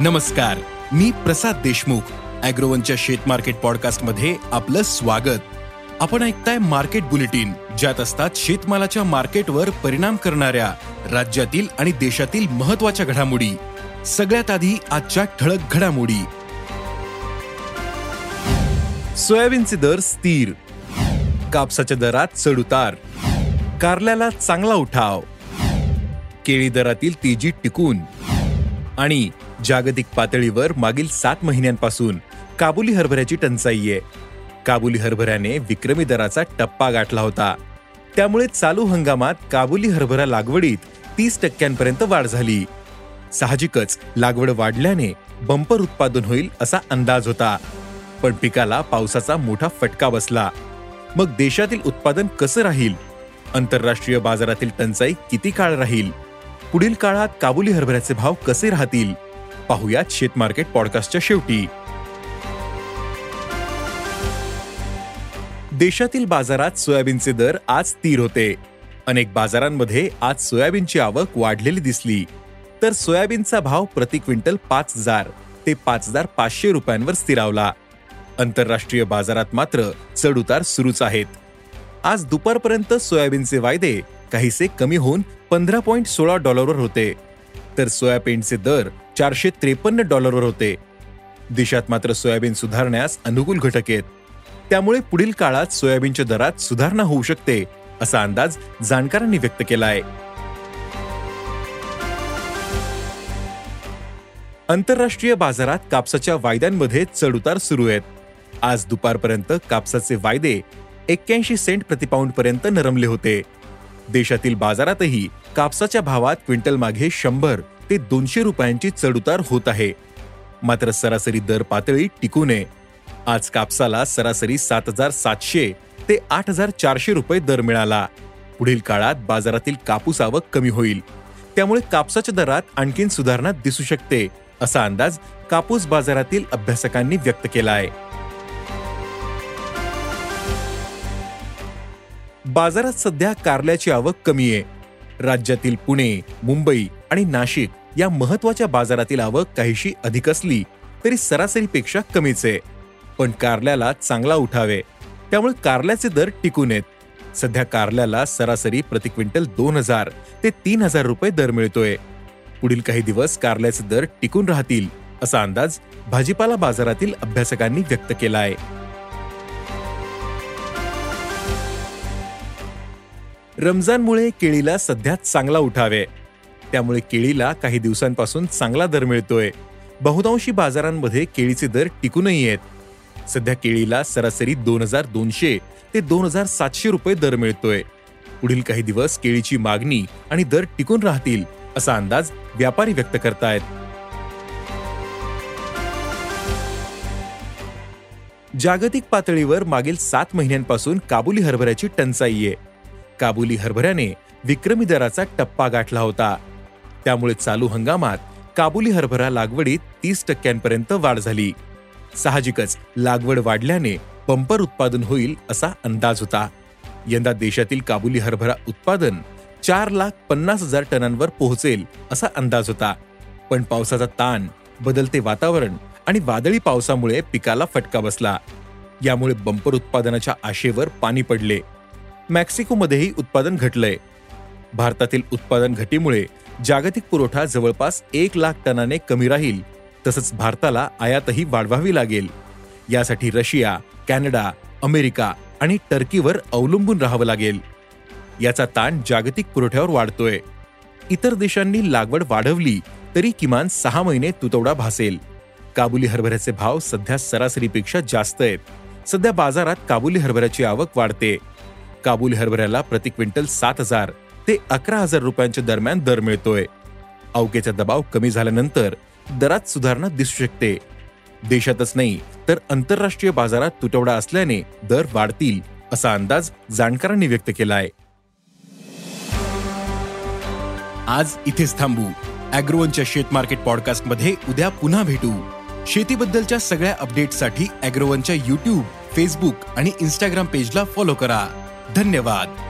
नमस्कार मी प्रसाद देशमुख अॅग्रोवनच्या शेत मार्केट पॉडकास्टमध्ये आपलं स्वागत. आपण ऐकताय मार्केट बुलेटिन ज्यात असतात शेतमालाच्या मार्केटवर परिणाम करणाऱ्या राज्यातील आणि देशातील महत्त्वाच्या घडामोडी. सगळ्यात आधी आजच्या ठळक घडामोडी. सोयाबीनचे दर स्थिर. कापसाच्या दरात चढउतार कारल्याला चांगला उठाव. केळी दरातील तेजी टिकून. आणि जागतिक पातळीवर मागील सात महिन्यांपासून काबुली हरभऱ्याची टंचाई आहे. काबुली हरभऱ्याने विक्रमी दराचा टप्पा गाठला होता. त्यामुळे चालू हंगामात काबुली हरभरा लागवडीत तीस टक्क्यांपर्यंत वाढ झाली. साहजिकच लागवड वाढल्याने बंपर उत्पादन होईल असा अंदाज होता. पण पिकाला पावसाचा मोठा फटका बसला. मग देशातील उत्पादन कसं राहील? आंतरराष्ट्रीय बाजारातील टंचाई किती काळ राहील? पुढील काळात काबुली हरभऱ्याचे भाव कसे राहतील? पाहुयात शेत मार्केट पॉडकास्टच्या शेवटी. देशातील बाजारात सोयाबीनचे दर आज स्थिर होते. अनेक बाजारांमध्ये आज सोयाबीनची आवक वाढलेली दिसली. तर सोयाबीनचा भाव प्रति क्विंटल पाच हजार ते पाच हजार पाचशे रुपयांवर स्थिरावला. आंतरराष्ट्रीय बाजारात मात्र चढउतार सुरूच आहेत. आज दुपारपर्यंत सोयाबीनचे वायदे काहीसे कमी होऊन पंधरा पॉईंट सोळा डॉलरवर होते. तर सोयाबीनचे दर चारशे त्रेपन्न डॉलरवर होते. देशात मात्र सोयाबीन सुधारण्यास अनुकूल घटक आहेत. त्यामुळे पुढील काळात सोयाबीनच्या दरात सुधारणा होऊ शकते असा अंदाज जाणकारांनी व्यक्त केला आहे आंतरराष्ट्रीय बाजारात कापसाच्या वायद्यांमध्ये चढउतार सुरू आहेत. आज दुपारपर्यंत कापसाचे वायदे एक्क्याऐंशी सेंट प्रतिपाऊंड पर्यंत नरमले होते. देशातील बाजारातही कापसाच्या भावात क्विंटल मागे शंभर ते दोनशे रुपयांची चढउतार होत आहे. मात्र सरासरी दर पातळी टिकू नये. आज कापसाला सरासरी सात हजार सातशे ते आठ हजार चारशे रुपये दर मिळाला. पुढील काळात बाजारातील कापूस आवक कमी होईल. त्यामुळे कापसाच्या दरात आणखीन सुधारणा दिसू शकते असा अंदाज कापूस बाजारातील अभ्यासकांनी व्यक्त केला आहे बाजारात सध्या कारल्याची आवक कमी आहे. राज्यातील पुणे मुंबई आणि नाशिक या महत्त्वाच्या बाजारातील आवक काहीशी अधिक असली तरी सरासरीपेक्षा कमीच आहे. पण कारल्याला चांगला उठावे त्यामुळे कारल्याचे दर टिकून आहेत. सध्या कारल्याला सरासरी प्रति क्विंटल दोन हजार ते तीन हजार रुपये दर मिळतोय. पुढील काही दिवस कारल्याचे दर टिकून राहतील असा अंदाज भाजीपाला बाजारातील अभ्यासकांनी व्यक्त केला आहे. रमजानमुळे केळीला सध्या चांगला उठावे. त्यामुळे केळीला काही दिवसांपासून चांगला दर मिळतोय. बहुतांशी बाजारांमध्ये केळीचे दर टिकूनही आहेत. सध्या केळीला सरासरी दोन हजार दोनशे ते दोन हजार सातशे रुपये दर मिळतोय. पुढील काही दिवस केळीची मागणी आणि दर टिकून राहतील असा अंदाज व्यापारी व्यक्त करतायत. जागतिक पातळीवर मागील सात महिन्यांपासून काबुली हरभऱ्याची टंचाई आहे. काबुली हरभऱ्याने विक्रमी दराचा टप्पा गाठला होता. त्यामुळे चालू हंगामात काबुली हरभरा लागवडीत तीस टक्क्यांपर्यंत वाढ झाली. साहजिकच लागवड वाढल्याने पंपर उत्पादन होईल असा अंदाज होता. यंदा देशातील काबुली हरभरा उत्पादन चार लाख पन्नास हजार टनांवर पोहोचेल असा अंदाज होता. पण पावसाचा ताण बदलते वातावरण आणि वादळी पावसामुळे पिकाला फटका बसला. यामुळे बंपर उत्पादनाच्या आशेवर पाणी पडले. मेक्सिकोमध्येही उत्पादन घटलंय. भारतातील उत्पादन घटीमुळे जागतिक पुरवठा जवळपास एक लाख टनाने कमी राहील तसंच भारताला आयातही वाढवावी लागेल. यासाठी रशिया कॅनडा अमेरिका आणि टर्कीवर अवलंबून राहावं लागेल. याचा ताण जागतिक पुरवठ्यावर वाढतोय. इतर देशांनी लागवड वाढवली तरी किमान सहा महिने तुतवडा भासेल. काबुली हरभऱ्याचे भाव सध्या सरासरीपेक्षा जास्त आहेत. सध्या बाजारात काबुली हरभऱ्याची आवक वाढते. काबुली हरभऱ्याला प्रति क्विंटल सात हजार ते अकरा हजार रुपयांच्या दरम्यान दर मिळतोय. अवकेचा दबाव कमी झाल्यानंतर दरात सुधारणा दिसू शकते. देशातच नाही तर आंतरराष्ट्रीय बाजारात तुटवडा असल्याने दर वाढतील असा अंदाज जाणकारांनी व्यक्त केलाय. आज इथेच थांबू. अॅग्रोवनच्या शेत मार्केट पॉडकास्टमध्ये उद्या पुन्हा भेटू. शेतीबद्दलच्या सगळ्या अपडेटसाठी अॅग्रोवनच्या युट्यूब फेसबुक आणि इन्स्टाग्राम पेजला फॉलो करा. धन्यवाद.